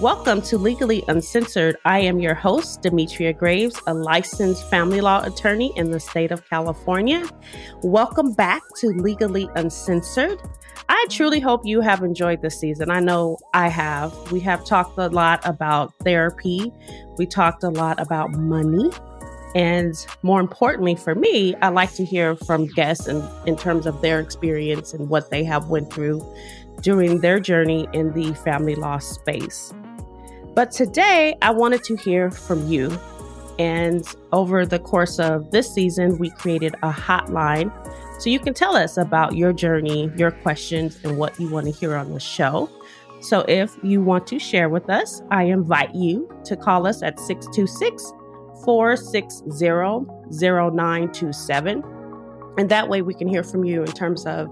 Welcome to Legally Uncensored. I am your host, Demetria Graves, a licensed family law attorney in the state of California. Welcome back to Legally Uncensored. I truly hope you have enjoyed this season. I know I have. We have talked a lot about therapy, we talked a lot about money. And more importantly for me, I like to hear from guests in, in terms of their experience and what they have went through during their journey in the family law space. But today, I wanted to hear from you. And over the course of this season, we created a hotline so you can tell us about your journey, your questions, and what you want to hear on the show. So if you want to share with us, I invite you to call us at 626 460 0927. And that way we can hear from you in terms of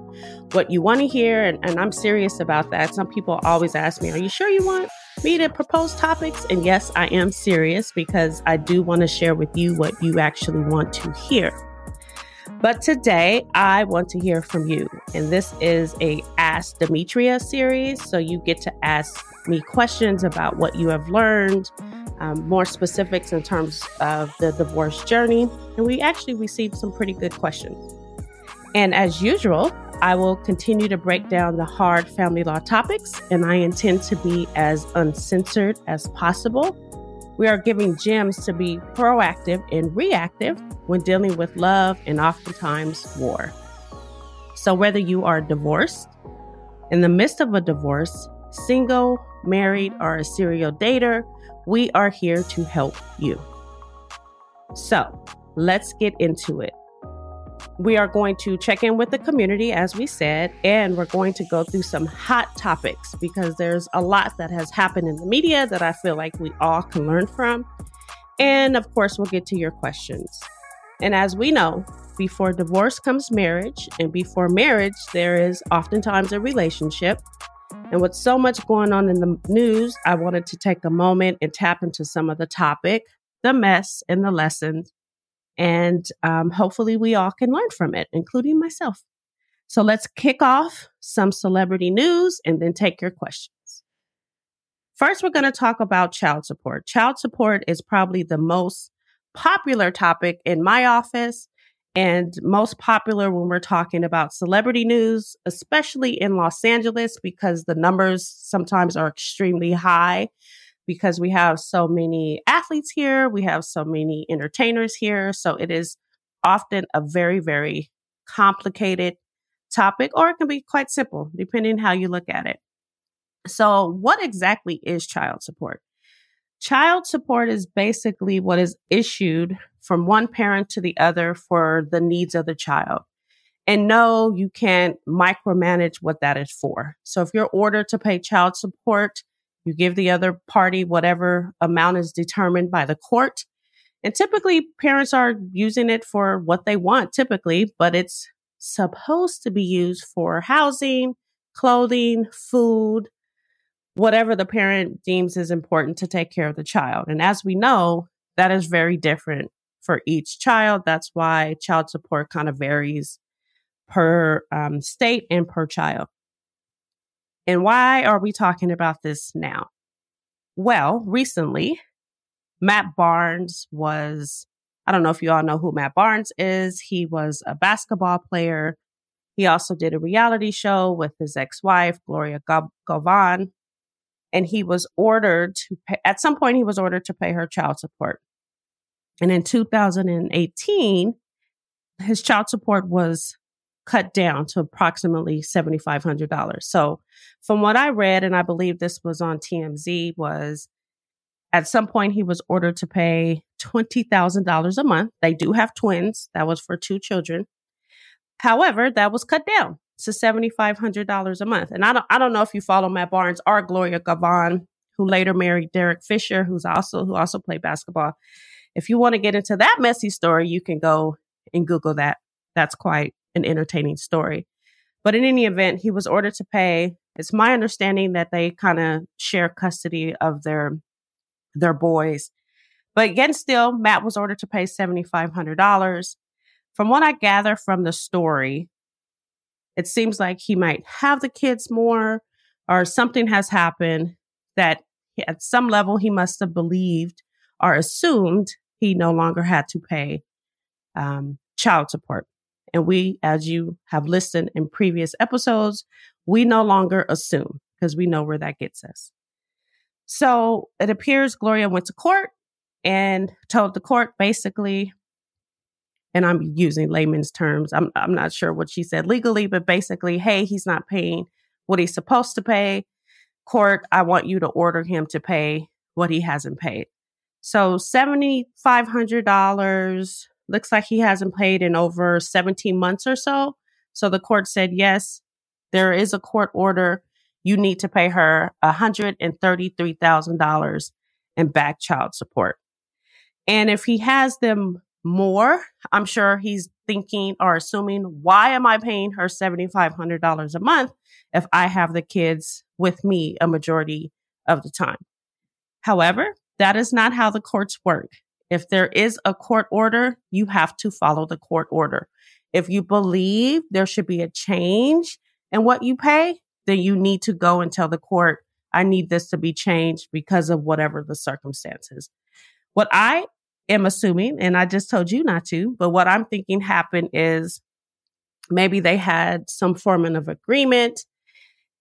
what you want to hear. And, and I'm serious about that. Some people always ask me, Are you sure you want me to propose topics? And yes, I am serious because I do want to share with you what you actually want to hear. But today I want to hear from you. And this is a Ask Demetria series. So you get to ask me questions about what you have learned, um, more specifics in terms of the divorce journey. And we actually received some pretty good questions. And as usual, I will continue to break down the hard family law topics, and I intend to be as uncensored as possible. We are giving gems to be proactive and reactive when dealing with love and oftentimes war. So, whether you are divorced, in the midst of a divorce, single, married, or a serial dater, we are here to help you. So, let's get into it. We are going to check in with the community, as we said, and we're going to go through some hot topics because there's a lot that has happened in the media that I feel like we all can learn from. And of course, we'll get to your questions. And as we know, before divorce comes marriage, and before marriage, there is oftentimes a relationship. And with so much going on in the news, I wanted to take a moment and tap into some of the topic, the mess, and the lessons and um, hopefully, we all can learn from it, including myself. So let's kick off some celebrity news and then take your questions. First, we're going to talk about child support. Child support is probably the most popular topic in my office and most popular when we're talking about celebrity news, especially in Los Angeles, because the numbers sometimes are extremely high because we have so many athletes here, we have so many entertainers here. So it is often a very, very complicated topic, or it can be quite simple, depending how you look at it. So, what exactly is child support? Child support is basically what is issued from one parent to the other for the needs of the child. And no, you can't micromanage what that is for. So if you're ordered to pay child support, you give the other party whatever amount is determined by the court. And typically, parents are using it for what they want, typically, but it's supposed to be used for housing, clothing, food, whatever the parent deems is important to take care of the child. And as we know, that is very different for each child. That's why child support kind of varies per um, state and per child. And why are we talking about this now? Well, recently, Matt Barnes was, I don't know if you all know who Matt Barnes is. He was a basketball player. He also did a reality show with his ex wife, Gloria Govan. And he was ordered to pay, at some point, he was ordered to pay her child support. And in 2018, his child support was cut down to approximately $7,500. So from what I read, and I believe this was on TMZ, was at some point he was ordered to pay $20,000 a month. They do have twins. That was for two children. However, that was cut down to $7,500 a month. And I don't, I don't know if you follow Matt Barnes or Gloria Govan, who later married Derek Fisher, who's also, who also played basketball. If you want to get into that messy story, you can go and Google that. That's quite an entertaining story. But in any event, he was ordered to pay. It's my understanding that they kind of share custody of their their boys. But again, still, Matt was ordered to pay seventy five hundred dollars. From what I gather from the story, it seems like he might have the kids more, or something has happened that at some level, he must have believed or assumed he no longer had to pay um, child support. And we, as you have listened in previous episodes, we no longer assume because we know where that gets us. So it appears Gloria went to court and told the court basically, and I'm using layman's terms. I'm I'm not sure what she said legally, but basically, hey, he's not paying what he's supposed to pay. Court, I want you to order him to pay what he hasn't paid. So seventy five hundred dollars looks like he hasn't paid in over 17 months or so. So the court said, yes, there is a court order. You need to pay her $133,000 in back child support. And if he has them more, I'm sure he's thinking or assuming, why am I paying her $7,500 a month if I have the kids with me a majority of the time? However, that is not how the courts work. If there is a court order, you have to follow the court order. If you believe there should be a change in what you pay, then you need to go and tell the court, I need this to be changed because of whatever the circumstances. What I am assuming, and I just told you not to, but what I'm thinking happened is maybe they had some form of agreement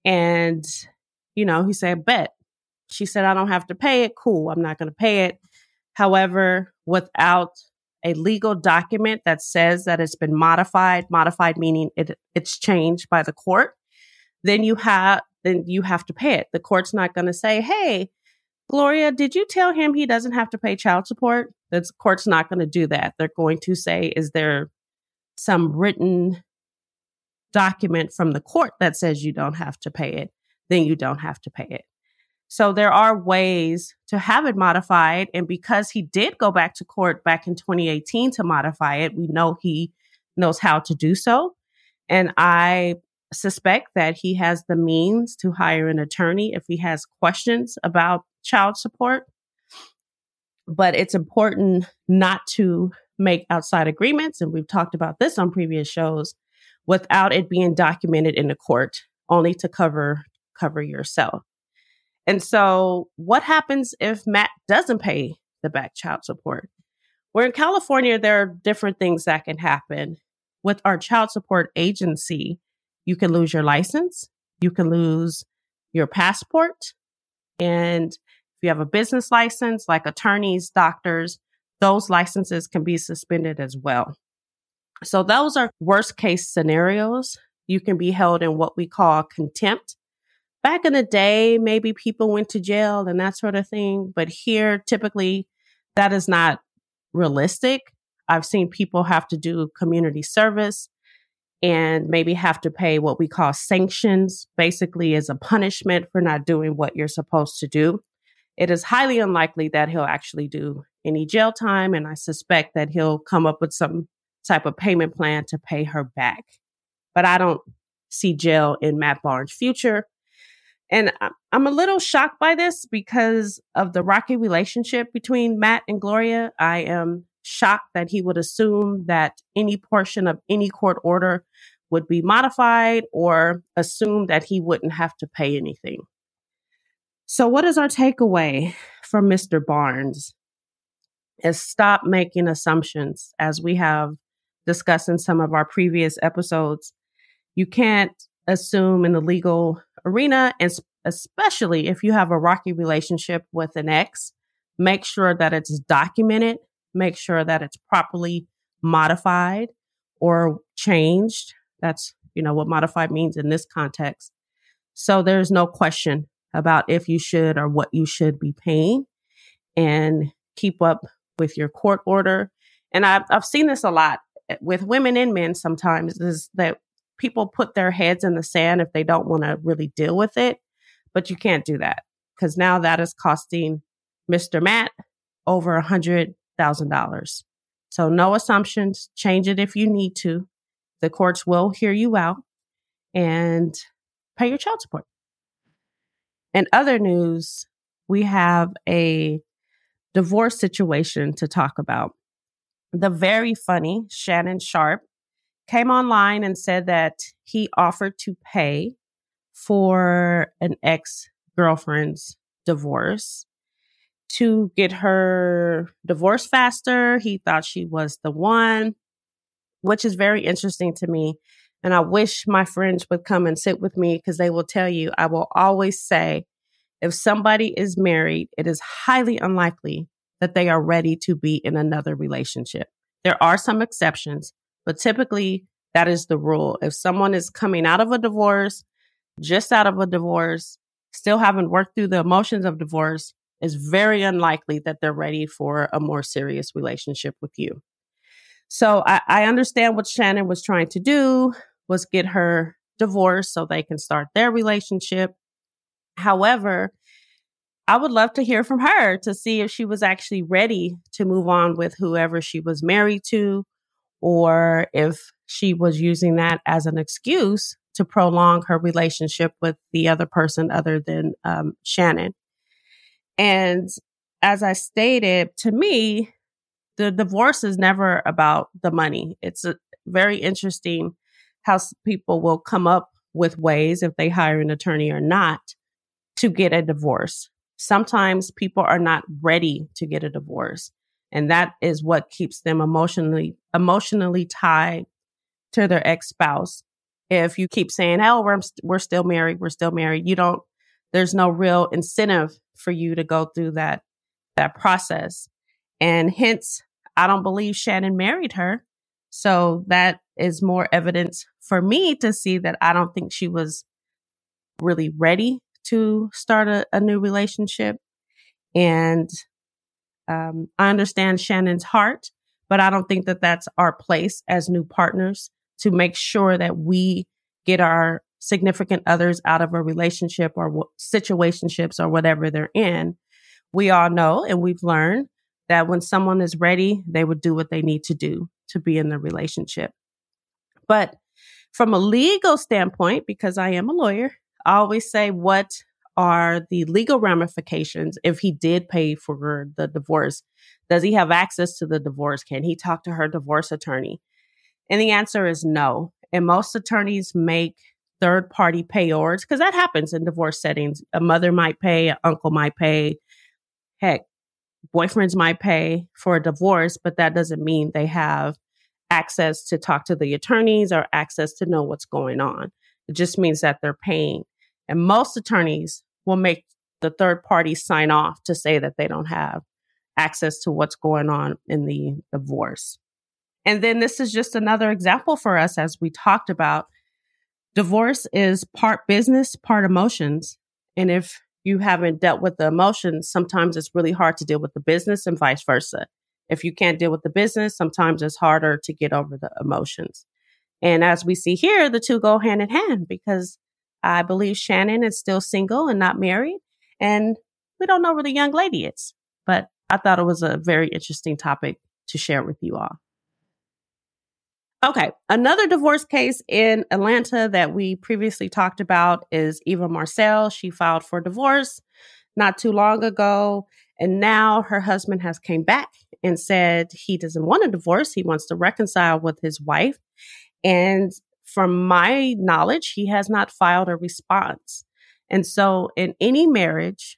and, you know, he said, bet. She said, I don't have to pay it. Cool. I'm not going to pay it. However, without a legal document that says that it's been modified, modified meaning it, it's changed by the court, then you have then you have to pay it. The court's not going to say, "Hey, Gloria, did you tell him he doesn't have to pay child support?" The court's not going to do that. They're going to say, "Is there some written document from the court that says you don't have to pay it?" Then you don't have to pay it. So there are ways to have it modified. And because he did go back to court back in 2018 to modify it, we know he knows how to do so. And I suspect that he has the means to hire an attorney if he has questions about child support. But it's important not to make outside agreements. And we've talked about this on previous shows without it being documented in the court, only to cover cover yourself. And so, what happens if Matt doesn't pay the back child support? Where in California, there are different things that can happen. With our child support agency, you can lose your license, you can lose your passport. And if you have a business license, like attorneys, doctors, those licenses can be suspended as well. So, those are worst case scenarios. You can be held in what we call contempt back in the day, maybe people went to jail and that sort of thing. But here, typically, that is not realistic. I've seen people have to do community service and maybe have to pay what we call sanctions, basically as a punishment for not doing what you're supposed to do. It is highly unlikely that he'll actually do any jail time, and I suspect that he'll come up with some type of payment plan to pay her back. But I don't see jail in Matt Barnes' future. And I'm a little shocked by this because of the rocky relationship between Matt and Gloria. I am shocked that he would assume that any portion of any court order would be modified or assume that he wouldn't have to pay anything. So, what is our takeaway from Mr. Barnes? Is stop making assumptions as we have discussed in some of our previous episodes. You can't assume in the legal arena, and especially if you have a rocky relationship with an ex, make sure that it's documented, make sure that it's properly modified or changed. That's, you know, what modified means in this context. So there's no question about if you should or what you should be paying and keep up with your court order. And I've, I've seen this a lot eh, with women and men sometimes is that people put their heads in the sand if they don't want to really deal with it. But you can't do that because now that is costing Mr. Matt over a hundred thousand dollars. So no assumptions. Change it if you need to. The courts will hear you out and pay your child support. In other news, we have a divorce situation to talk about. The very funny Shannon Sharpe came online and said that he offered to pay for an ex girlfriend's divorce to get her divorced faster. He thought she was the one, which is very interesting to me. And I wish my friends would come and sit with me because they will tell you, I will always say, if somebody is married, it is highly unlikely that they are ready to be in another relationship. There are some exceptions, but typically that is the rule. If someone is coming out of a divorce, just out of a divorce, still haven't worked through the emotions of divorce, is very unlikely that they're ready for a more serious relationship with you. So I, I understand what Shannon was trying to do was get her divorced so they can start their relationship. However, I would love to hear from her to see if she was actually ready to move on with whoever she was married to, or if she was using that as an excuse to prolong her relationship with the other person other than um, Shannon. And as I stated, to me, the divorce is never about the money. It's a, very interesting how people will come up with ways, if they hire an attorney or not, to get a divorce. Sometimes people are not ready to get a divorce. And that is what keeps them emotionally, emotionally tied to their ex spouse. If you keep saying, oh, we're, we're still married, we're still married, you don't, there's no real incentive for you to go through that, that process. And hence, I don't believe Shannon married her. So that is more evidence for me to see that I don't think she was really ready to start a, a new relationship. And um, I understand Shannon's heart, but I don't think that that's our place as new partners to make sure that we get our significant others out of a relationship or w- situationships or whatever they're in. We all know and we've learned that when someone is ready, they would do what they need to do to be in the relationship. But from a legal standpoint, because I am a lawyer, I always say, what are the legal ramifications if he did pay for the divorce? Does he have access to the divorce? Can he talk to her divorce attorney? And the answer is no. And most attorneys make third party payors because that happens in divorce settings. A mother might pay, an uncle might pay. Heck, boyfriends might pay for a divorce, but that doesn't mean they have access to talk to the attorneys or access to know what's going on. It just means that they're paying. And most attorneys will make the third party sign off to say that they don't have access to what's going on in the divorce. And then this is just another example for us as we talked about. Divorce is part business, part emotions. And if you haven't dealt with the emotions, sometimes it's really hard to deal with the business and vice versa. If you can't deal with the business, sometimes it's harder to get over the emotions. And as we see here, the two go hand in hand because I believe Shannon is still single and not married. And we don't know where the young lady is, but I thought it was a very interesting topic to share with you all. Okay, another divorce case in Atlanta that we previously talked about is Eva Marcille. She filed for divorce not too long ago, and now her husband has came back and said he doesn't want a divorce. He wants to reconcile with his wife. And from my knowledge, he has not filed a response. And so in any marriage,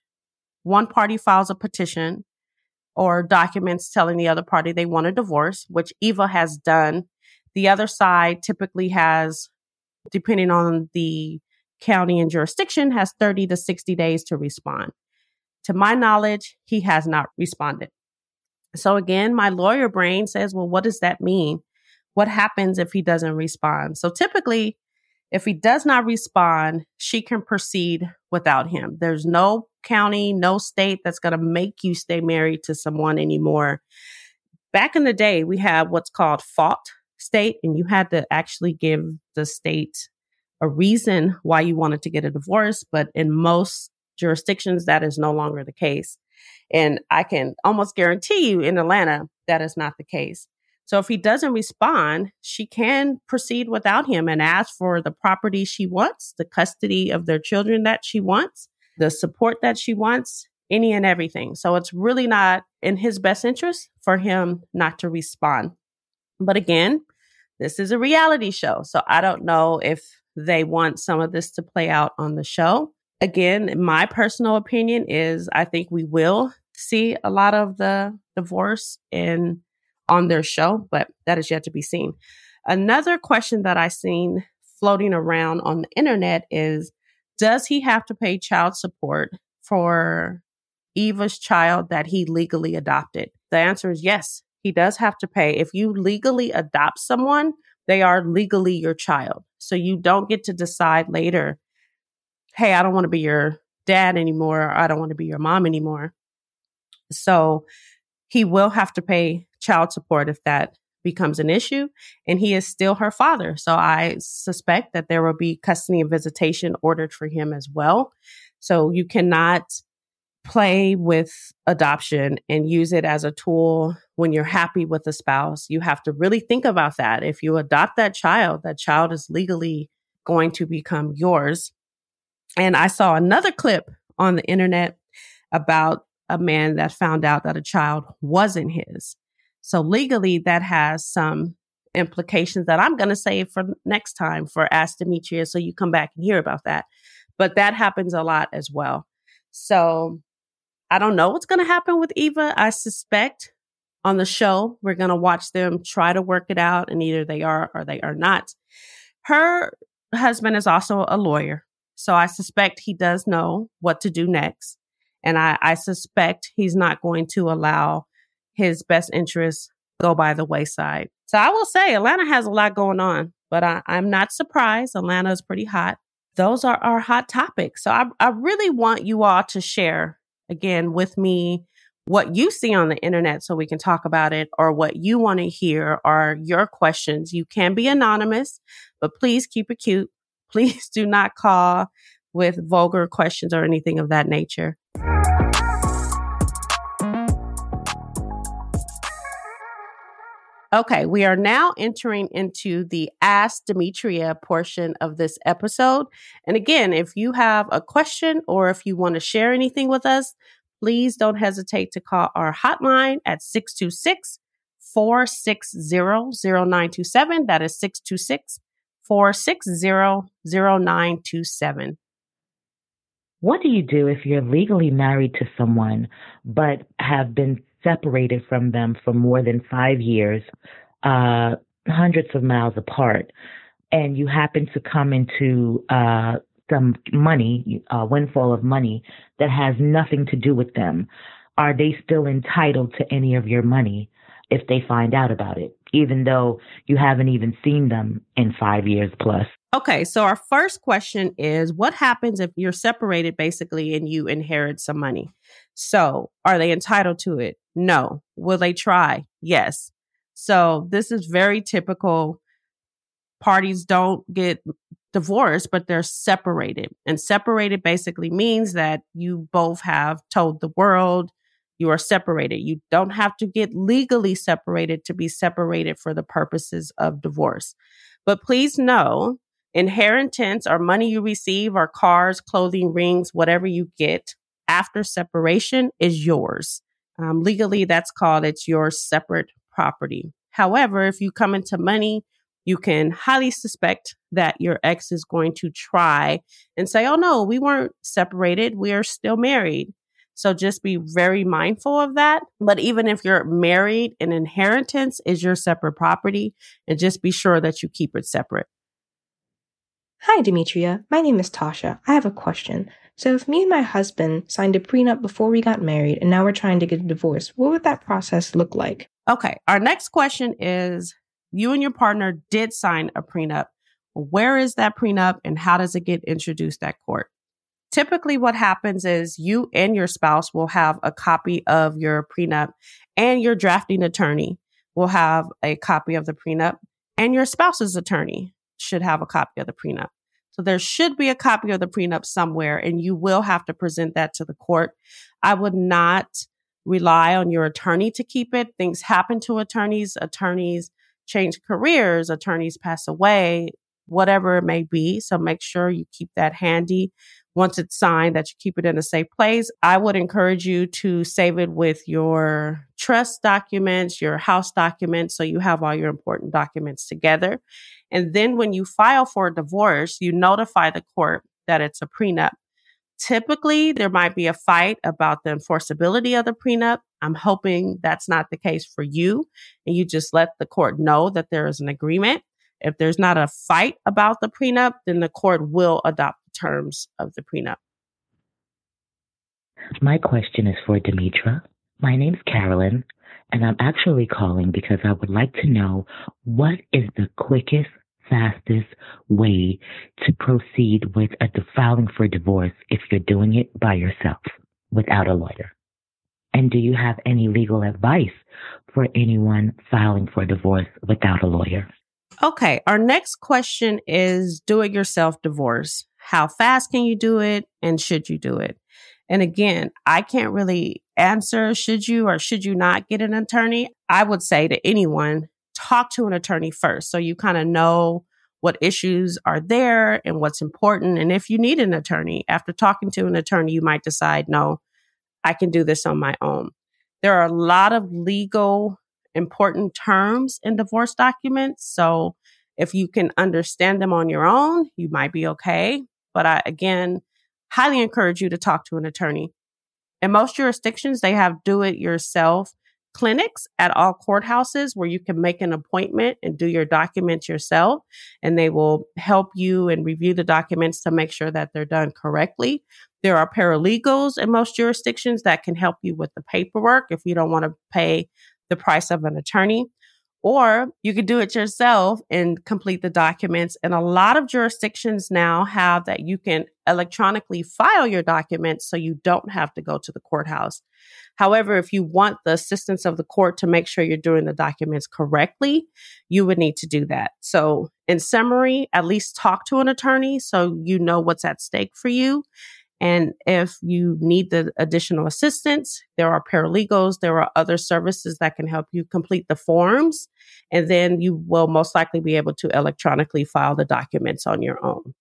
one party files a petition or documents telling the other party they want a divorce, which Eva has done the other side typically has, depending on the county and jurisdiction, has 30 to 60 days to respond. To my knowledge, he has not responded. So again, my lawyer brain says, well, what does that mean? What happens if he doesn't respond? So typically, if he does not respond, she can proceed without him. There's no county, no state that's going to make you stay married to someone anymore. Back in the day, we have what's called fault state and you had to actually give the state a reason why you wanted to get a divorce. But in most jurisdictions, that is no longer the case. And I can almost guarantee you in Atlanta, that is not the case. So if he doesn't respond, she can proceed without him and ask for the property she wants, the custody of their children that she wants, the support that she wants, any and everything. So it's really not in his best interest for him not to respond. But again, this is a reality show. So I don't know if they want some of this to play out on the show. again, my personal opinion is I think we will see a lot of the divorce in on their show, but that is yet to be seen. Another question that I seen floating around on the internet is does he have to pay child support for Eva's child that he legally adopted? The answer is yes, he does have to pay. If you legally adopt someone, they are legally your child. So you don't get to decide later, hey, I don't want to be your dad anymore. Or, I don't want to be your mom anymore. So he will have to pay child support if that becomes an issue. And he is still her father. So I suspect that there will be custody and visitation ordered for him as well. So you cannot play with adoption and use it as a tool when you're happy with a spouse. You have to really think about that. If you adopt that child, that child is legally going to become yours. And I saw another clip on the internet about a man that found out that a child wasn't his. So legally, that has some implications that I'm going to save for next time for Ask Demetria. So you come back and hear about that. But that happens a lot as well. So I don't know what's going to happen with Eva. I suspect on the show, we're going to watch them try to work it out, and either they are or they are not. Her husband is also a lawyer. So I suspect he does know what to do next. And I, I suspect he's not going to allow his best interests go by the wayside. So I will say Atlanta has a lot going on, but I, I'm not surprised. Atlanta is pretty hot. Those are our hot topics. So I, I really want you all to share again with me what you see on the internet so we can talk about it or what you want to hear are your questions. You can be anonymous, but please keep it cute. Please do not call with vulgar questions or anything of that nature. Okay, we are now entering into the Ask Demetria portion of this episode. And again, if you have a question or if you want to share anything with us, please don't hesitate to call our hotline at 626 460 0927. That is 626 460 0927. What do you do if you're legally married to someone but have been separated from them for more than five years, uh, hundreds of miles apart, and you happen to come into uh, some money, a windfall of money that has nothing to do with them, are they still entitled to any of your money if they find out about it, even though you haven't even seen them in five years plus? Okay, so our first question is what happens if you're separated basically and you inherit some money? So, are they entitled to it? No. Will they try? Yes. So, this is very typical. Parties don't get divorced, but they're separated. And separated basically means that you both have told the world you are separated. You don't have to get legally separated to be separated for the purposes of divorce. But please know Inheritance or money you receive or cars, clothing, rings, whatever you get after separation is yours. Um, legally, that's called it's your separate property. However, if you come into money, you can highly suspect that your ex is going to try and say, Oh no, we weren't separated. We are still married. So just be very mindful of that. But even if you're married, an inheritance is your separate property and just be sure that you keep it separate. Hi, Demetria. My name is Tasha. I have a question. So, if me and my husband signed a prenup before we got married and now we're trying to get a divorce, what would that process look like? Okay. Our next question is you and your partner did sign a prenup. Where is that prenup and how does it get introduced at court? Typically, what happens is you and your spouse will have a copy of your prenup, and your drafting attorney will have a copy of the prenup, and your spouse's attorney should have a copy of the prenup. So there should be a copy of the prenup somewhere, and you will have to present that to the court. I would not rely on your attorney to keep it. Things happen to attorneys. Attorneys change careers. Attorneys pass away, whatever it may be. So make sure you keep that handy. Once it's signed, that you keep it in a safe place. I would encourage you to save it with your trust documents, your house documents, so you have all your important documents together. And then when you file for a divorce, you notify the court that it's a prenup. Typically, there might be a fight about the enforceability of the prenup. I'm hoping that's not the case for you. And you just let the court know that there is an agreement. If there's not a fight about the prenup, then the court will adopt terms of the prenup. My question is for Demetra. My name's Carolyn, and I'm actually calling because I would like to know what is the quickest fastest way to proceed with a filing for divorce if you're doing it by yourself without a lawyer? And do you have any legal advice for anyone filing for divorce without a lawyer? Okay, our next question is do it yourself divorce. How fast can you do it and should you do it? And again, I can't really answer should you or should you not get an attorney. I would say to anyone, talk to an attorney first. So you kind of know what issues are there and what's important. And if you need an attorney, after talking to an attorney, you might decide, no, I can do this on my own. There are a lot of legal important terms in divorce documents. So if you can understand them on your own, you might be okay. But I, again, highly encourage you to talk to an attorney. In most jurisdictions, they have do it yourself clinics at all courthouses where you can make an appointment and do your documents yourself and they will help you and review the documents to make sure that they're done correctly. There are paralegals in most jurisdictions that can help you with the paperwork if you don't want to pay the price of an attorney. Or you could do it yourself and complete the documents. And a lot of jurisdictions now have that you can electronically file your documents so you don't have to go to the courthouse. However, if you want the assistance of the court to make sure you're doing the documents correctly, you would need to do that. So, in summary, at least talk to an attorney so you know what's at stake for you. And if you need the additional assistance, there are paralegals, there are other services that can help you complete the forms. And then you will most likely be able to electronically file the documents on your own.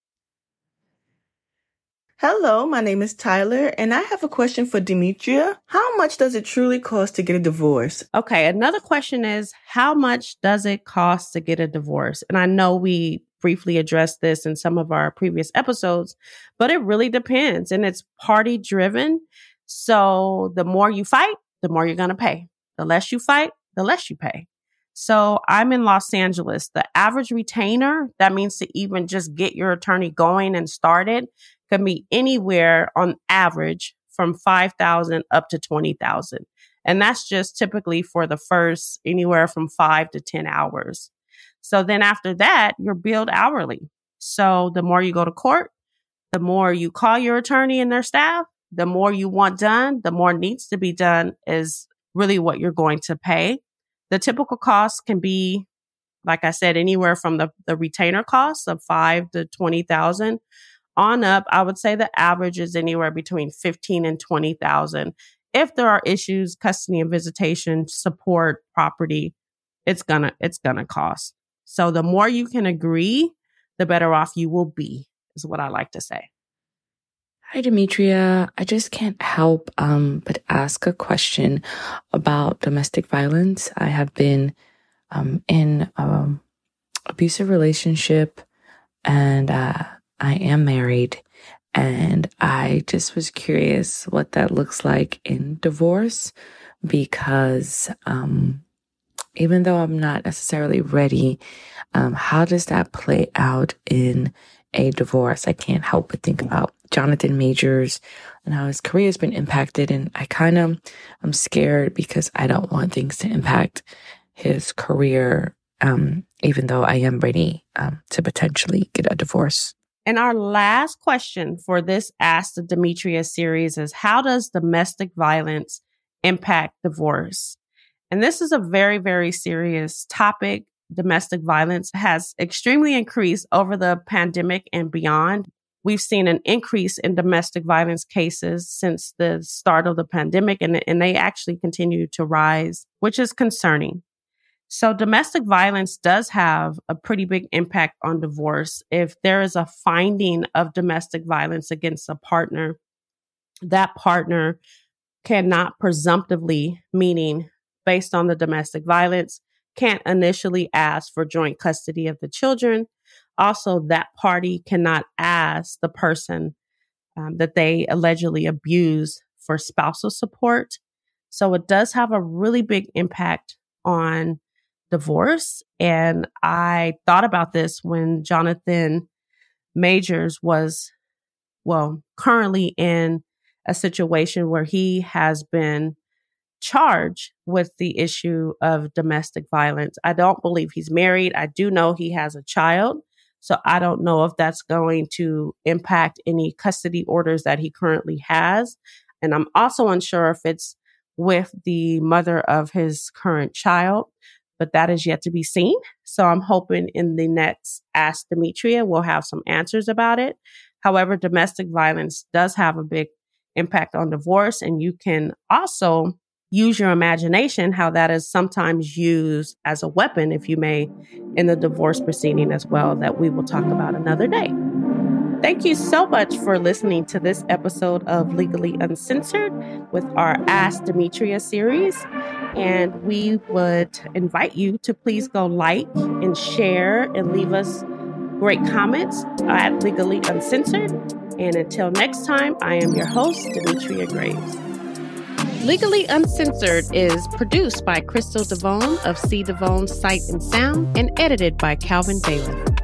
Hello, my name is Tyler, and I have a question for Demetria. How much does it truly cost to get a divorce? Okay, another question is how much does it cost to get a divorce? And I know we briefly addressed this in some of our previous episodes, but it really depends and it's party driven. So the more you fight, the more you're going to pay. The less you fight, the less you pay. So I'm in Los Angeles. The average retainer, that means to even just get your attorney going and started, can be anywhere on average from 5,000 up to 20,000. And that's just typically for the first anywhere from five to 10 hours. So then after that, you're billed hourly. So the more you go to court, the more you call your attorney and their staff, the more you want done, the more needs to be done is really what you're going to pay. The typical cost can be, like I said, anywhere from the, the retainer costs of five to 20,000 on up, I would say the average is anywhere between 15 and 20,000. If there are issues, custody and visitation, support, property, it's gonna, it's gonna cost. So the more you can agree, the better off you will be, is what I like to say. Hi, Demetria. I just can't help um, but ask a question about domestic violence. I have been um, in an abusive relationship and uh, I am married and I just was curious what that looks like in divorce because um, even though I'm not necessarily ready, um, how does that play out in a divorce? I can't help but think about Jonathan Majors and how his career has been impacted. And I kind of, I'm scared because I don't want things to impact his career, um, even though I am ready um, to potentially get a divorce. And our last question for this Ask the Demetria series is How does domestic violence impact divorce? And this is a very, very serious topic. Domestic violence has extremely increased over the pandemic and beyond. We've seen an increase in domestic violence cases since the start of the pandemic, and, and they actually continue to rise, which is concerning. So domestic violence does have a pretty big impact on divorce. If there is a finding of domestic violence against a partner, that partner cannot presumptively, meaning based on the domestic violence, can't initially ask for joint custody of the children. Also, that party cannot ask the person um, that they allegedly abused for spousal support. So it does have a really big impact on divorce. And I thought about this when Jonathan Majors was, well, currently in a situation where he has been charged with the issue of domestic violence. I don't believe he's married. I do know he has a child. So I don't know if that's going to impact any custody orders that he currently has. And I'm also unsure if it's with the mother of his current child, but that is yet to be seen. So I'm hoping in the next Ask Demetria, we'll have some answers about it. However, domestic violence does have a big impact on divorce, and you can also use your imagination how that is sometimes used as a weapon, if you may, in the divorce proceeding as well, that we will talk about another day. Thank you so much for listening to this episode of Legally Uncensored with our Ask Demetria series. And we would invite you to please go like and share and leave us great comments at Legally Uncensored. And until next time, I am your host, Demetria Graves. Legally Uncensored is produced by Crystal Devone of C. Devone Sight and Sound and edited by Calvin Bailiff.